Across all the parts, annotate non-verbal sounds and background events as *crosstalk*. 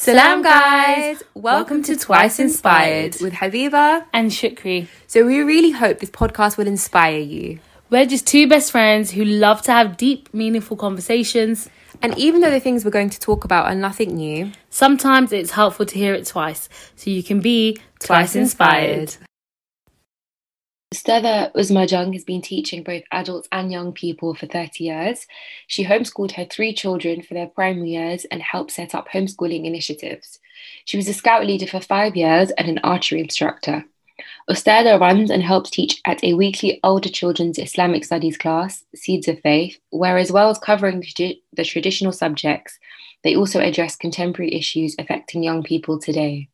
Salam, guys! Welcome to Twice Inspired with Habiba. and Shukri. So, we really hope this podcast will inspire you. We're just two best friends who love to have deep, meaningful conversations. And even though the things we're going to talk about are nothing new, Sometimes it's helpful to hear it twice so you can be twice inspired. Uzma Jung has been teaching both adults and young people for 30 years. She homeschooled her three children for their primary years and helped set up homeschooling initiatives. She was a scout leader for five years and an archery instructor. Ustadha runs and helps teach at a weekly older children's Islamic studies class, Seeds of Faith, where as well as covering the traditional subjects, they also address contemporary issues affecting young people today.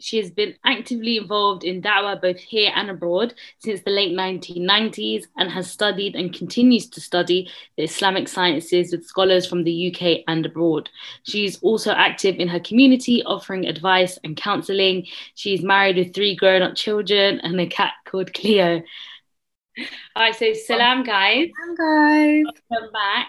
She has been actively involved in da'wah both here and abroad since the late 1990s and has studied and continues to study the Islamic sciences with scholars from the UK and abroad. She's also active in her community, offering advice and counseling. She's married with three grown up children and a cat called Cleo. All right, so salam, guys. Salam, guys! Welcome back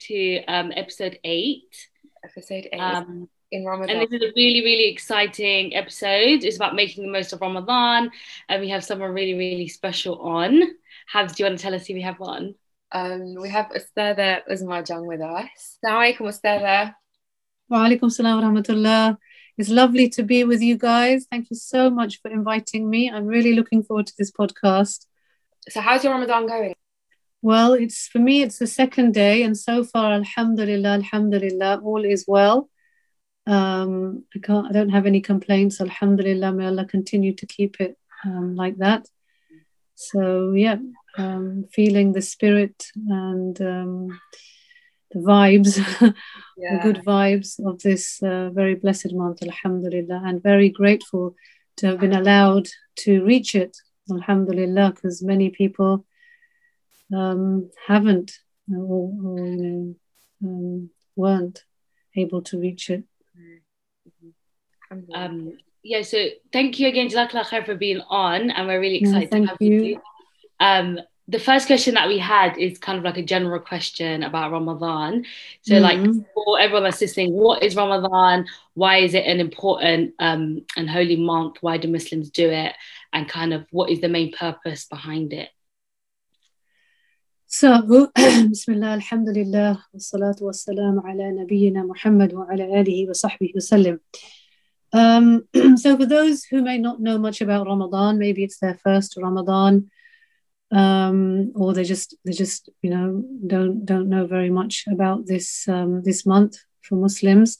to um, episode eight. Episode 8 Um, in Ramadan. and this is a really, really exciting episode. It's about making the most of Ramadan. And we have someone really, really special on. Habs, do you want to tell us who we have on? Um, we have Ustadha Uzma Jung with us. Assalamu alaikum, Ustadha. Wa alaikum salam wa rahmatullah. It's lovely to be with you guys. Thank you so much for inviting me. I'm really looking forward to this podcast. So, how's your Ramadan going? Well, it's for me, it's the second day, and so far, alhamdulillah, alhamdulillah, all is well. Um, I can't, I don't have any complaints. Alhamdulillah, may Allah continue to keep it um, like that. So, yeah, um, feeling the spirit and um, the vibes, *laughs* the good vibes of this uh, very blessed month, Alhamdulillah, and very grateful to have been allowed to reach it, Alhamdulillah, because many people um, haven't or, or you know, um, weren't able to reach it. Um, yeah, so thank you again, Jazakallah khair, for being on. And we're really Yeah, excited thank to have you. you. Um, the first question that we had is kind of like a general question about Ramadan. So, like, Mhm. for everyone that's listening, what is Ramadan? Why is it an important um, and holy month? Why do Muslims do it? And kind of what is the main purpose behind it? So, *clears throat* Bismillah, Alhamdulillah, wassalatu wassalam ala nabiyyina Muhammad wa ala alihi wa sahbihi wasallam. Um, *clears throat* so, for those who may not know much about Ramadan, maybe it's their first Ramadan, um, or they just they just you know don't don't know very much about this um, this month for Muslims.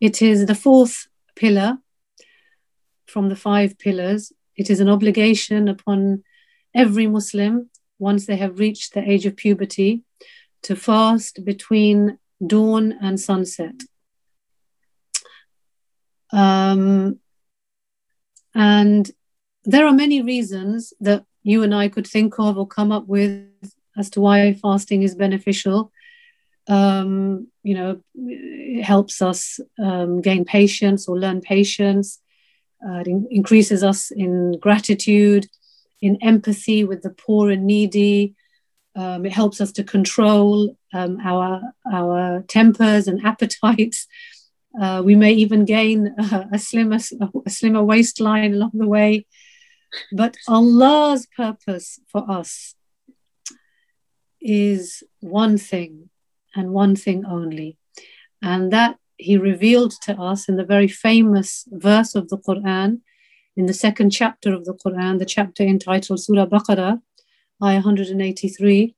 It is the fourth pillar from the five pillars. It is an obligation upon every Muslim once they have reached the age of puberty to fast between dawn and sunset. Um, and there are many reasons that you and I could think of or come up with as to why fasting is beneficial. Um, you know, it helps us um, gain patience or learn patience. Uh, it in- increases us in gratitude, in empathy with the poor and needy. Um, it helps us to control um, our our tempers and *laughs* appetites. Uh, we may even gain uh, a slimmer a slimmer waistline along the way. But Allah's purpose for us is one thing and one thing only, and that He revealed to us in the very famous verse of the Quran, in the second chapter of the Quran, the chapter entitled Surah Baqarah, ayah 183.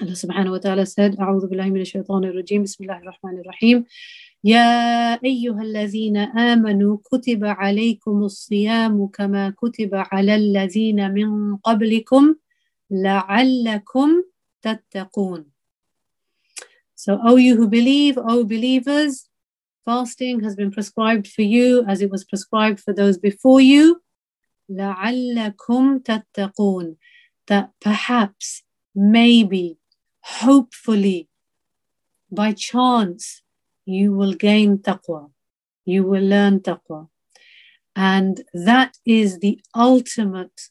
Allah subhanahu wa ta'ala said, أعوذ بالله من الشيطان الرجيم بسم الله الرحمن الرحيم يا أيها الذين آمنوا كتب عليكم الصيام كما كتب على الذين من قبلكم لعلكم تتقون So, O you who believe, O believers, fasting has been prescribed for you as it was prescribed for those before you. لعلكم تتقون That perhaps, maybe, hopefully, by chance, you will gain taqwa. You will learn taqwa. And that is the ultimate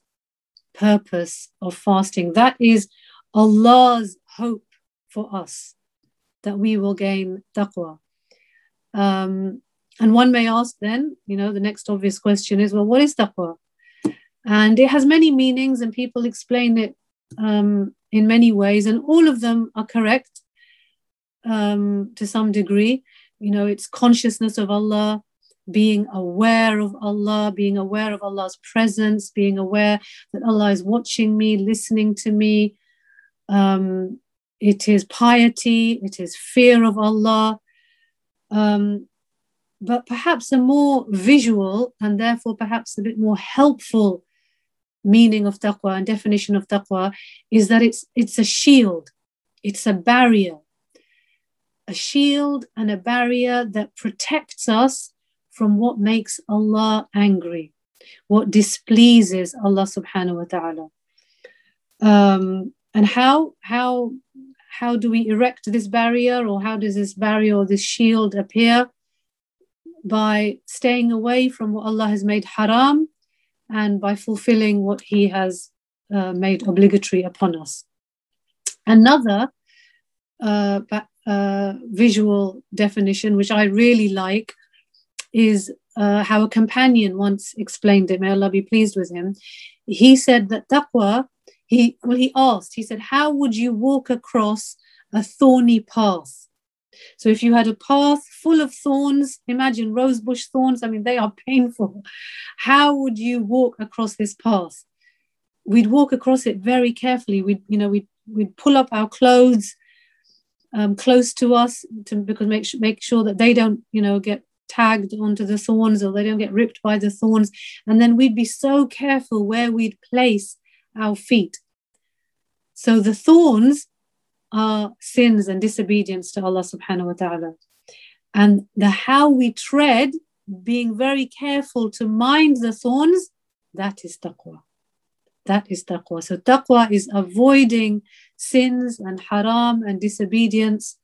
purpose of fasting. That is Allah's hope for us that we will gain taqwa. Um, and one may ask then, you know, the next obvious question is, well, what is taqwa? And it has many meanings, and people explain it um, in many ways, and all of them are correct um, to some degree. You know, it's consciousness of Allah, being aware of Allah, being aware of Allah's presence, being aware that Allah is watching me, listening to me. Um, it is piety, it is fear of Allah. Um, but perhaps a more visual and therefore perhaps a bit more helpful meaning of taqwa and definition of taqwa is that it's it's a shield it's a barrier a shield and a barrier that protects us from what makes Allah angry, what displeases Allah subhanahu wa ta'ala. Um, and how, how, how do we erect this barrier or how does this barrier or this shield appear? By staying away from what Allah has made haram and by fulfilling what He has uh, made obligatory upon us. Another uh, uh, visual definition, which I really like, is uh, how a companion once explained it. May Allah be pleased with him. He said that taqwa, he well, he asked, he said, How would you walk across a thorny path? So if you had a path full of thorns, imagine rosebush thorns, I mean, they are *laughs* painful. How would you walk across this path? We'd walk across it very carefully. We'd, you know, we'd, we'd pull up our clothes um, close to us to because make, make sure that they don't, you know, get tagged onto the thorns or they don't get ripped by the thorns. And then we'd be so careful where we'd place our feet. So the thorns are sins and disobedience to Allah subhanahu wa ta'ala. And the how we tread, being very careful to mind the thorns, that is taqwa. That is taqwa. So taqwa is avoiding sins and haram and disobedience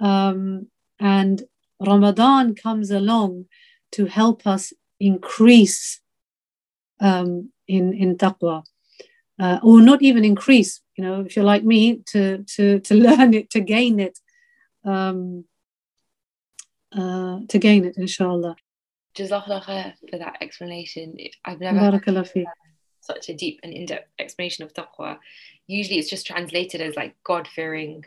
um, and Ramadan comes along to help us increase um, in in taqwa, uh, or not even increase. You know, if you're like me, to to to *laughs* learn it, to gain it, um, uh, to gain it, inshallah. Jazakallah khair for that explanation. I've never such a deep and in-depth explanation of taqwa. Usually, it's just translated as like God-fearing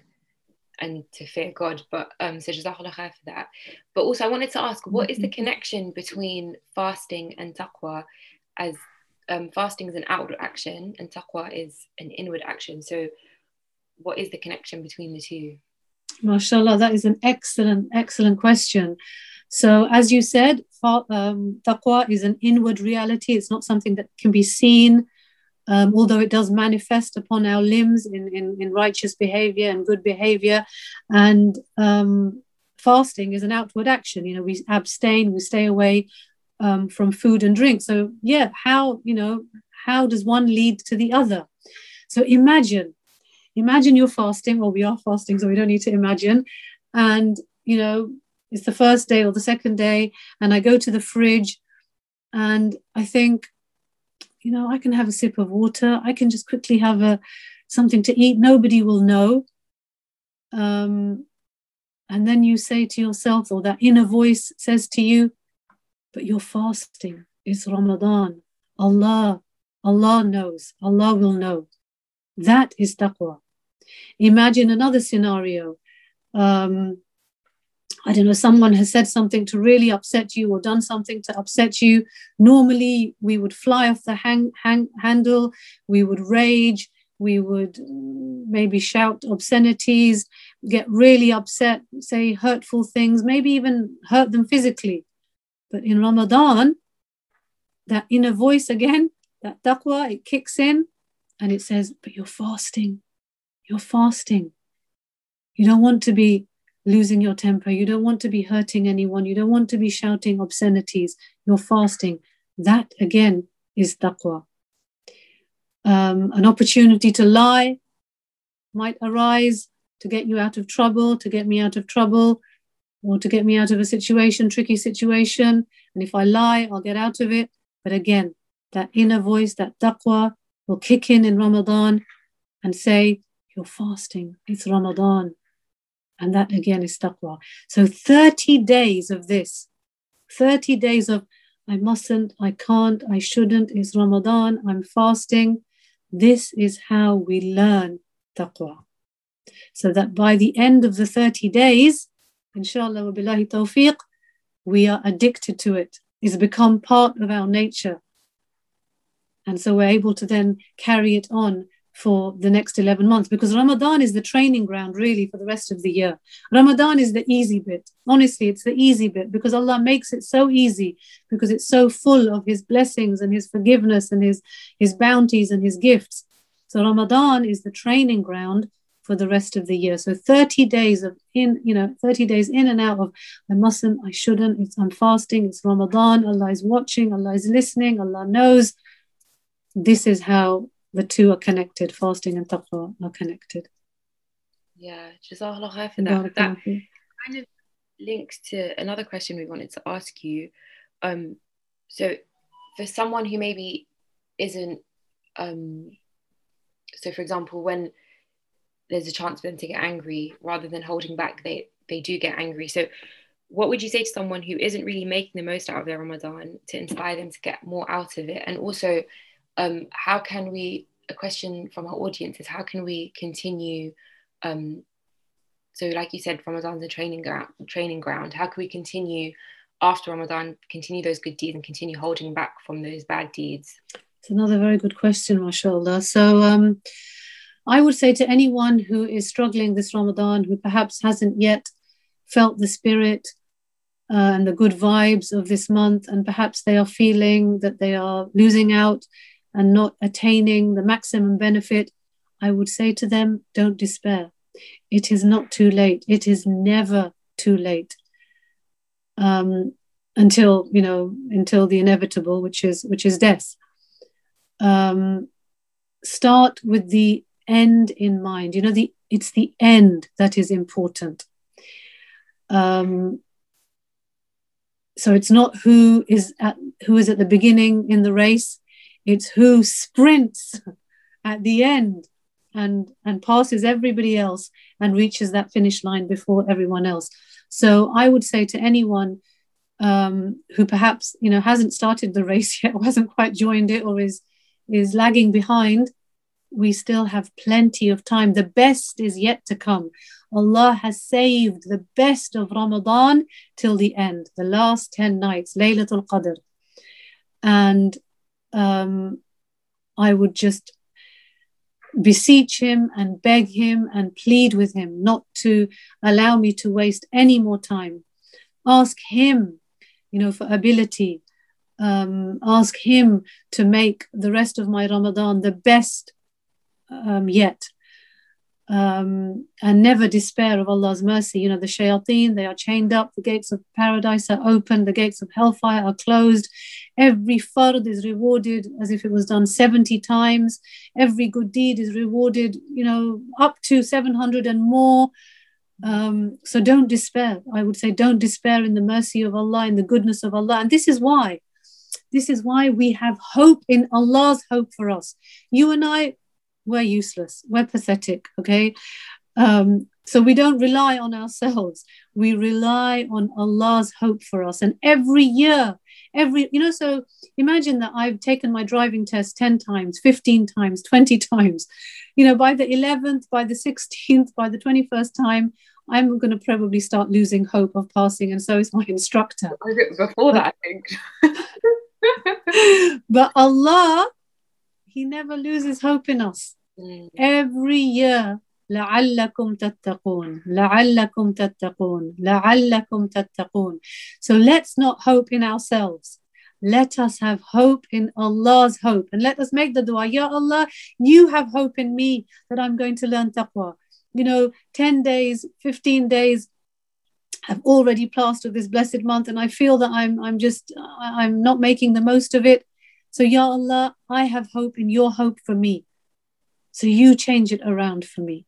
and to fear God. But um, so Jazakallah khair for that. But also, I wanted to ask, what is the mm-hmm. connection between fasting and taqwa? As um, fasting is an outward action and taqwa is an inward action. So, what is the connection between the two? MashaAllah, that is an excellent, excellent question. So, as you said, um, taqwa is an inward reality. It's not something that can be seen um, although it does manifest upon our limbs in, in, in righteous behavior and good behavior. And um, fasting is an outward action. You know, we abstain, we stay away um, from food and drink. So, yeah, how, you know, how does one lead to the other? So imagine, imagine you're fasting, or we are fasting, so we don't need to imagine. And, you know, it's the first day or the second day, and I go to the fridge and I think, you know, I can have a sip of water. I can just quickly have a something to eat. Nobody will know. Um, and then you say to yourself, or that inner voice says to you, but you're fasting. It's Ramadan. Allah, Allah knows. Allah will know. That is taqwa. Imagine another scenario. Um, I don't know, someone has said something to really upset you or done something to upset you, normally we would fly off the hang, hang, handle, we would rage, we would mm, maybe shout obscenities, get really upset, say hurtful things, maybe even hurt them physically. But in Ramadan, that inner voice again, that taqwa, it kicks in and it says, But you're fasting. You're fasting. You don't want to be losing your temper. You don't want to be hurting anyone. You don't want to be shouting obscenities. You're fasting. That again is taqwa. Um, an opportunity to lie might arise to get you out of trouble, to get me out of trouble, or to get me out of a situation, tricky situation. And if I lie, I'll get out of it. But again, that inner voice, that taqwa, will kick in in Ramadan and say, You're fasting. It's Ramadan And that again is taqwa. So 30 days of this, 30 days of I mustn't, I can't, I shouldn't, it's Ramadan, I'm fasting. This is how we learn taqwa. So that by the end of the 30 days, inshallah wa billahi tawfiq, we are addicted to it. It's become part of our nature. And so we're able to then carry it on for the next 11 months because Ramadan is the training ground really for the rest of the year. Ramadan is the easy bit. Honestly, it's the easy bit because Allah makes it so easy because it's so full of His blessings and His forgiveness and His, His bounties and His gifts. So Ramadan is the training ground for the rest of the year. So 30 days of in, you know, 30 days in and out of I mustn't, I shouldn't, it's I'm fasting, it's Ramadan, Allah is watching, Allah is listening, Allah knows. This is how the two are connected. Fasting and taqwa are connected. Yeah, Jazakallah khair for that. That kind of links to another question we wanted to ask you. Um, so for someone who maybe isn't um, so for example when there's a chance for them to get angry rather than holding back they they do get angry so what would you say to someone who isn't really making the most out of their ramadan to inspire them to get more out of it and also um, how can we a question from our audience is how can we continue um, so like you said ramadan's a training ground training ground. How can we continue after ramadan continue those good deeds and continue holding back from those bad deeds? It's another very good question mashallah. So um, i would say to anyone who is struggling this ramadan who perhaps hasn't yet felt the spirit uh, and the good vibes of this month and perhaps they are feeling that they are losing out and not attaining the maximum benefit, I would say to them, don't despair. It is not too late. It is never too late. Um, until you know, until the inevitable, which is which is death. Um, start with the end in mind. You know, the it's the end that is important. Um, so it's not who is at who is at the beginning in the race it's who sprints at the end and and passes everybody else and reaches that finish line before everyone else. So I would say to anyone um, who perhaps you know hasn't started the *laughs* race yet, or hasn't quite joined it, or is is lagging behind, we still have plenty of time. The best is yet to come. Allah has saved the best of Ramadan till the end, the last 10 nights, Laylatul Qadr. And um, I would just beseech him and beg him and plead with him not to allow me to waste any more time. Ask him, you know, for ability. Um, ask him to make the rest of my Ramadan the best um, yet um, and never despair of Allah's mercy. You know, the shayateen, they are chained up, the gates of paradise are open, the gates of hellfire are closed. Every fard is rewarded as if it was done 70 times. Every good deed is rewarded, you know, up to 700 and more. Um, so don't despair. I would say, don't despair in the mercy of Allah, in the goodness of Allah. And this is why. This is why we have hope in Allah's hope for us. You and I, we're useless, we're pathetic, okay? Um, so we don't rely on ourselves. We rely on Allah's hope for us. And every year, every, you know, so imagine that I've taken my driving test 10 times, 15 times, 20 times. You know, by the 11th, by the 16th, by the 21st time, I'm going to probably start losing hope of passing. And so is my instructor. Before that, I think. *laughs* but Allah, He never loses hope in us. Mm. Every year, لعلكم تتقون لعلكم تتقون لعلكم تتقون so let's not hope in ourselves let us have hope in Allah's hope and let us make the dua Ya Allah you have hope in me that I'm going to learn taqwa you know 10 days 15 days have already passed of this blessed month and I feel that I'm I'm just I'm not making the most of it so Ya Allah I have hope in your hope for me so you change it around for me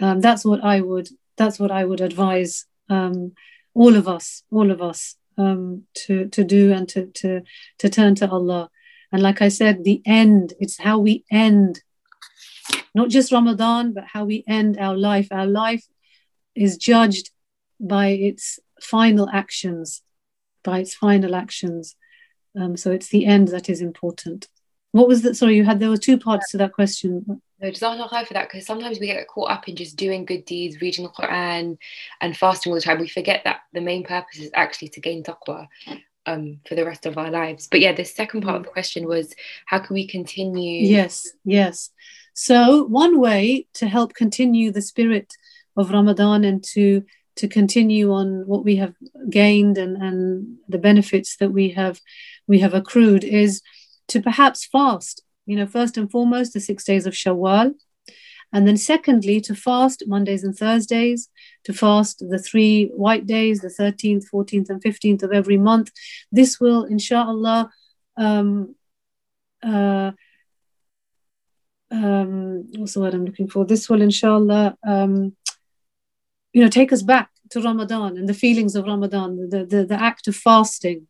um, that's what i would that's what i would advise um, all of us all of us um, to to do and to to to turn to allah and like i said the end it's how we end not just ramadan but how we end our life our life is judged by its final actions, by its final actions. Um, so it's the end that is important. What was that? Sorry, you had there were two parts to that question. No, Jazakallah for that because sometimes we get caught up in just doing good deeds, reading the Quran, and fasting all the time. We forget that the main purpose is actually to gain taqwa um, for the rest of our lives. But yeah, the second part of the question was how can we continue? Yes, yes. So one way to help continue the spirit of Ramadan and to to continue on what we have gained and, and the benefits that we have we have accrued is to perhaps fast. You know, first and foremost, the six days of Shawwal. And then, secondly, to fast Mondays and Thursdays, to fast the three white days, the 13th, 14th, and 15th of every month. This will, inshallah, um, uh, um, what's the word I'm looking for? This will, inshallah, um, you know, take us back to Ramadan and the feelings of Ramadan, the, the, the act of fasting.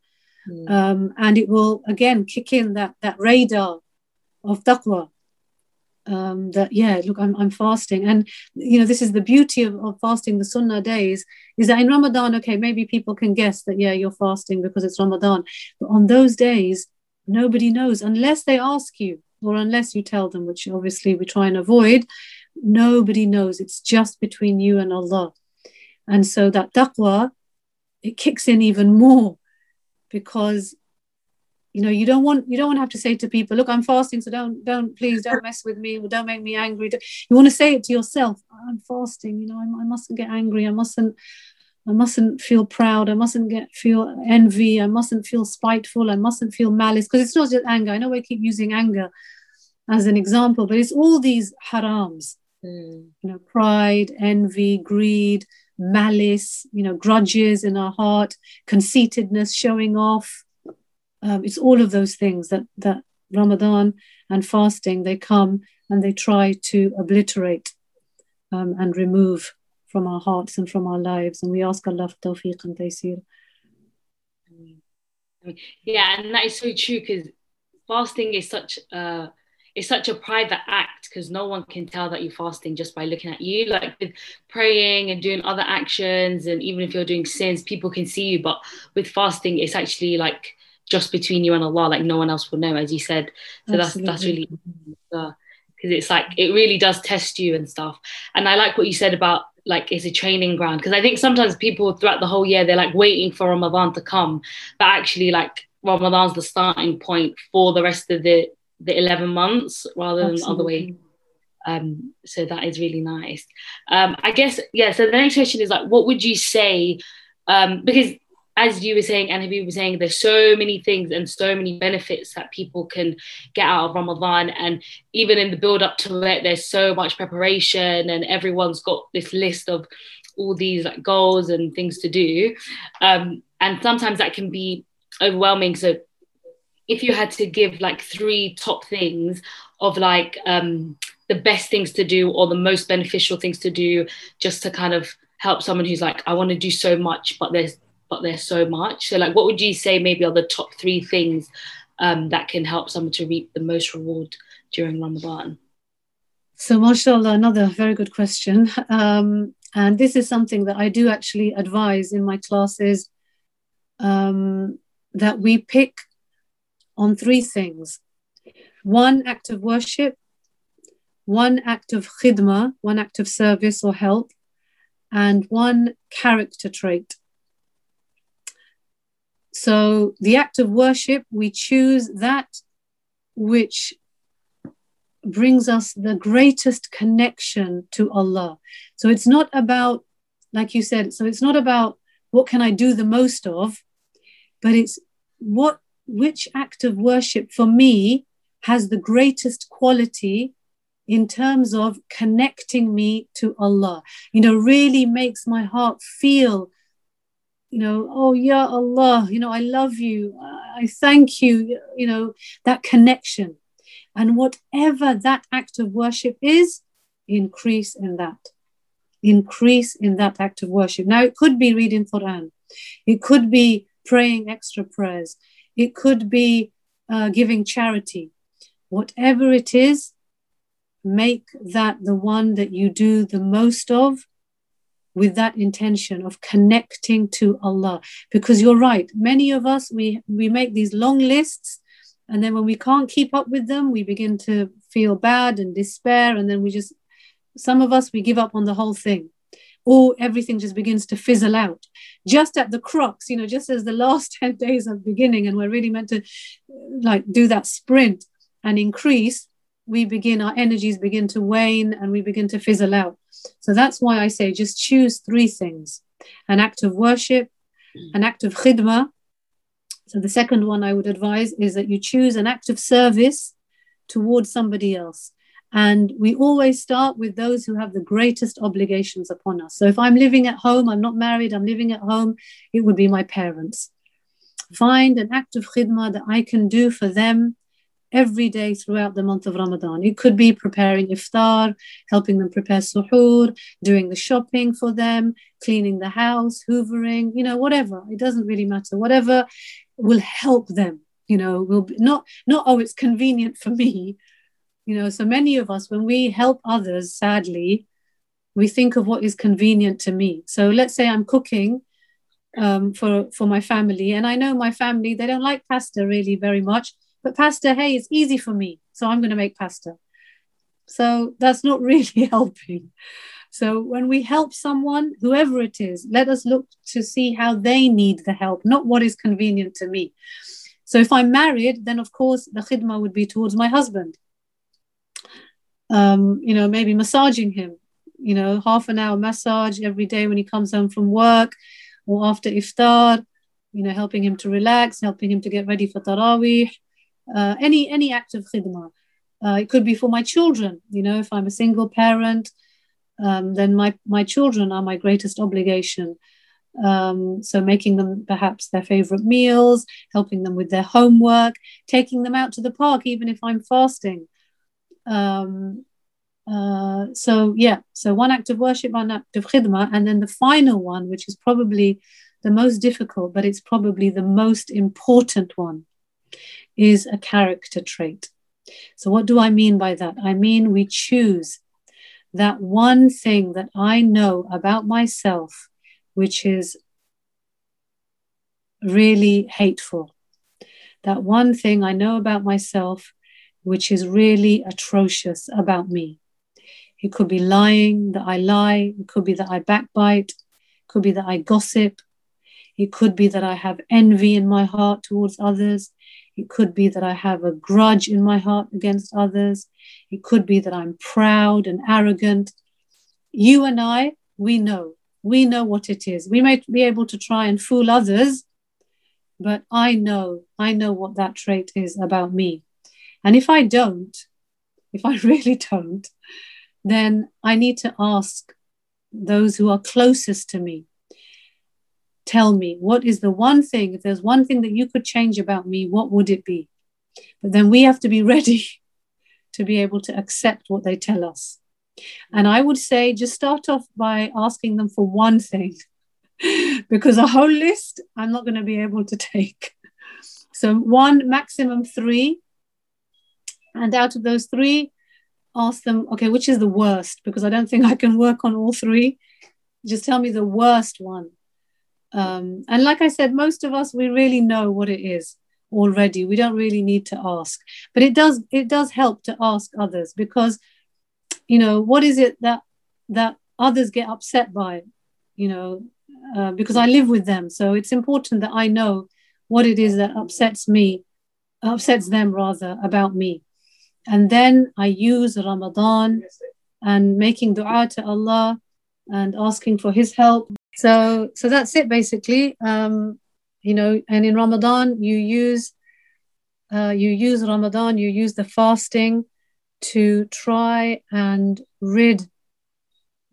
Mm. Um, and it will, again, kick in that, that radar of taqwa um, that yeah look I'm, I'm fasting. And you know this is the beauty of, of fasting the sunnah days is that in ramadan okay maybe people can guess that yeah you're fasting because it's ramadan. But on those days nobody knows unless they ask you or unless you tell them which obviously we try and avoid nobody knows. It's just between you and allah. And so that taqwa it kicks in even more because you know you don't want you don't want to have to say to people look i'm fasting so don't don't please don't *laughs* mess with me or don't make me angry you want to say it to yourself i'm fasting you know I, I mustn't get angry i mustn't I mustn't feel proud. I mustn't get feel envy. I mustn't feel spiteful. I mustn't feel malice because it's not just anger. I know we keep using anger as an example, but it's all these harams. Mm. You know, pride, envy, greed, malice. You know, grudges in our heart, conceitedness, showing off um, it's all of those things that that Ramadan and fasting they come and they try to obliterate um, and remove from our hearts and from our lives, and we ask Allah for tawfiq and taysir. Yeah, and that is so true because fasting is such a it's such a private act because no one can tell that you're fasting just by looking at you. Like with praying and doing other actions, and even if you're doing sins, people can see you. But with fasting, it's actually like just between you and Allah, like no one else will know, as you said. So Absolutely. that's that's really because uh, it's like it really does test you and stuff. And I like what you said about like it's a training ground because I think sometimes people throughout the whole year they're like waiting for Ramadan to come, but actually like Ramadan's the starting point for the rest of the the eleven months rather than Absolutely. the other way. Um, so that is really nice. Um, I guess yeah. So the next question is like, what would you say? Um, because as you were saying and Habib was saying, there's so many things and so many benefits that people can get out of Ramadan. And even in the build up to it, there's so much preparation and everyone's got this list of all these like goals and things to do. Um, and sometimes that can be overwhelming. So if you had to give like three top things of like um, the best things to do or the most beneficial things to do just to kind of help someone who's like, I want to do so much, but there's but there's so much. So, like, what would you say maybe are the top three things um, that can help someone to reap the most reward during Ramadan? So, mashallah, another very good question. Um, and this is something that I do actually advise in my classes um, that we pick on three things one act of worship, one act of khidmah, one act of service or help, and one character trait. So, the act of worship, we choose that which brings us the greatest connection to Allah. So, it's not about, like you said, so it's not about what can I do the most of, but it's what which act of worship for me has the greatest quality in terms of connecting me to Allah. You know, really makes my heart feel you know, oh, yeah, Allah, you know, I love you. I thank you, you know, that connection. And whatever that act of worship is, increase in that. Increase in that act of worship. Now, it could be reading Quran, it could be praying extra prayers, it could be uh, giving charity. Whatever it is, make that the one that you do the most of with that intention of connecting to Allah. Because you're right, many of us, we, we make these long lists, and then when we can't keep up with them, we begin to feel bad and despair, and then we just, some of us, we give up on the whole thing. Or everything just begins to fizzle out. Just at the crux, you know, just as the last *laughs* 10 days are beginning, and we're really meant to like do that sprint and increase, we begin, our energies begin to wane and we begin to fizzle out. So that's why I say just choose three things an act of worship, an act of khidmah. So the second one I would advise is that you choose an act of service towards somebody else. And we always start with those who have the greatest obligations upon us. So if I'm living at home, I'm not married, I'm living at home, it would be my parents. Find an act of khidmah that I can do for them every day throughout the month of Ramadan. It could be preparing iftar, helping them prepare suhoor, doing the shopping for them, cleaning the house, hoovering, you know, whatever. It doesn't really matter. Whatever will help them, you know, will be not not oh it's convenient for me. You know, so many of us when we help others, sadly, we think of what is convenient to me. So let's say I'm cooking um, for for my family, and I know my family they don't like pasta really very much but pasta, hey, it's easy for me. So I'm going to make pasta. So that's not *laughs* really helping. So when we help someone, whoever it is, let us look to see how they need the help, not what is convenient to me. So if I'm married, then of course the khidmah would be towards my husband. Um, you know, maybe massaging him, you know, half an hour massage every day when he comes home from work or after iftar, you know, helping him to relax, helping him to get ready for tarawih, uh, any any act of khidmah. Uh, it could be for my children. You know, if I'm a single parent, um, then my my children are my greatest obligation. Um, so making them perhaps their favorite meals, helping them with their homework, taking them out to the park, even if I'm fasting. Um, uh, so yeah, so one act of worship, one act of khidmah, and then the final one, which is probably the most difficult, but it's probably the most important one, is a character trait. So, what do I mean by that? I mean, we choose that one thing that I know about myself, which is really hateful. That one thing I know about myself, which is really atrocious about me. It could be lying, that I lie. It could be that I backbite. It could be that I gossip. It could be that I have envy in my heart towards others. It could be that I have a grudge in my heart against others. It could be that I'm proud and arrogant. You and I, we know. We know what it is. We may be able to try and fool others, but I know, I know what that trait is about me. And if I don't, if I *laughs* really don't, then I need to ask those who are closest to me tell me what is the one thing if there's one thing that you could change about me what would it be? But then we have to be *laughs* ready to be able to accept what they tell us. And i would say just start off by asking them for one thing *laughs* because a whole list i'm not going to be able to take. *laughs* So one maximum three. And out of those three ask them okay which is the worst? Because i don't think i can work on all three. Just tell me the worst one um, and like I said, most of us we really know what it is already. We don't really need to ask, but it does it does help to ask others because you know what is it that that others get upset by, you know, uh, because I live with them. So it's important that I know what it is that upsets me, upsets them rather about me. And then I use Ramadan and making dua to Allah and asking for His help so so that's it basically. Um, you know and in ramadan you use uh, you use ramadan you use the fasting to try and rid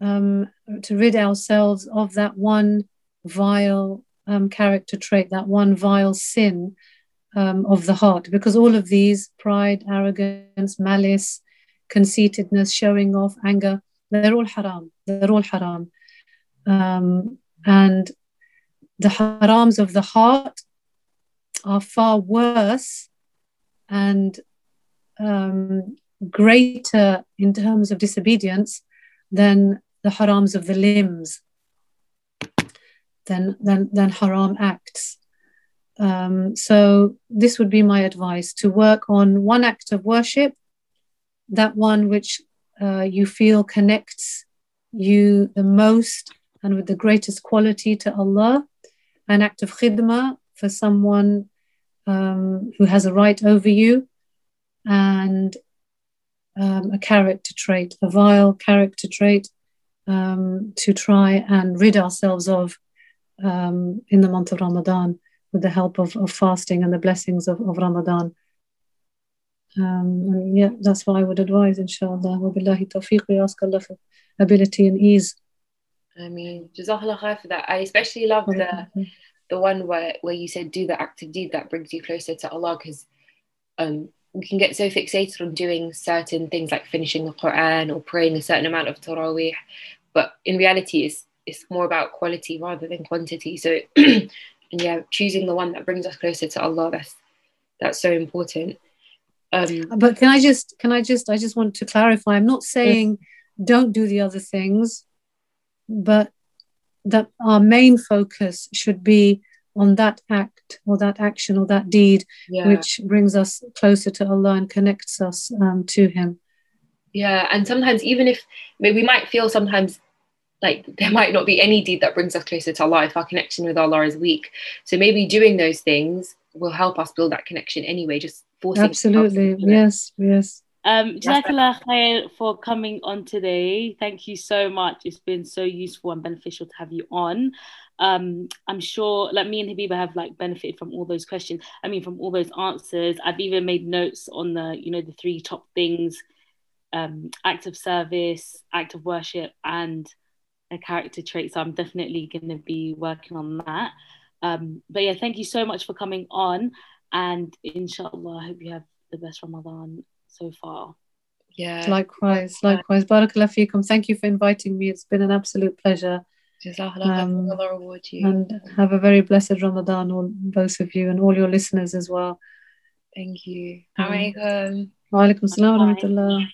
um, to rid ourselves of that one vile um, character trait that one vile sin um, of the heart. Because all of these pride arrogance malice conceitedness showing off anger they're all haram. They're all haram um, and the harams of the heart are far worse and um, greater in terms of disobedience than the harams of the limbs than than than haram acts. Um, so this would be my advice to work on one act of worship, that one which uh, you feel connects you the most and with the greatest quality to Allah, an act of khidmah for someone um, who has a right over you, and um, a character trait, a vile character trait um, to try and rid ourselves of um, in the month of Ramadan with the help of, of fasting and the blessings of, of Ramadan. Um, yeah, that's what I would advise, inshallah. Wabillahi tawfiq, we ask Allah for ability and ease. I mean, Jazakallah khair for that. I especially love the the one where, where you said do the active deed that brings you closer to Allah because um, we can get so fixated on doing certain things like finishing the Quran or praying a certain amount of Taraweeh, but in reality, it's it's more about quality rather than quantity. So, *clears throat* and yeah, choosing the one that brings us closer to Allah. That's that's so important. Um, but can I just can I just I just want to clarify? I'm not saying don't do the other things, but that our main focus should be on that act or that action or that deed yeah. which brings us closer to Allah and connects us um, to Him. Yeah, and sometimes even if maybe we might feel sometimes like *laughs* there might not be any deed that brings us closer to Allah if our connection with Allah is weak. So maybe doing those things will help us build that connection anyway. Just forcing. Absolutely, yes, yes. Um, Jazakallah khair for coming on today. Thank you so much. It's been so useful and beneficial to have you on. Um, I'm sure, like me and Habiba have like benefited from all those questions. I mean, from all those answers. I've even made notes on the, you know, the three top things: um, act of service, act of worship, and a character trait. So I'm definitely going to be working on that. Um, but yeah, thank you so much for coming on, and inshallah, I hope you have the best Ramadan so far. Yeah. Likewise, likewise. Barakallah fikum. Thank you for inviting me. It's been an absolute pleasure. Um, and have a very blessed Ramadan, all both of you and all your listeners as well. Thank you. Um, Wa alaikum salam wa rahmatullah.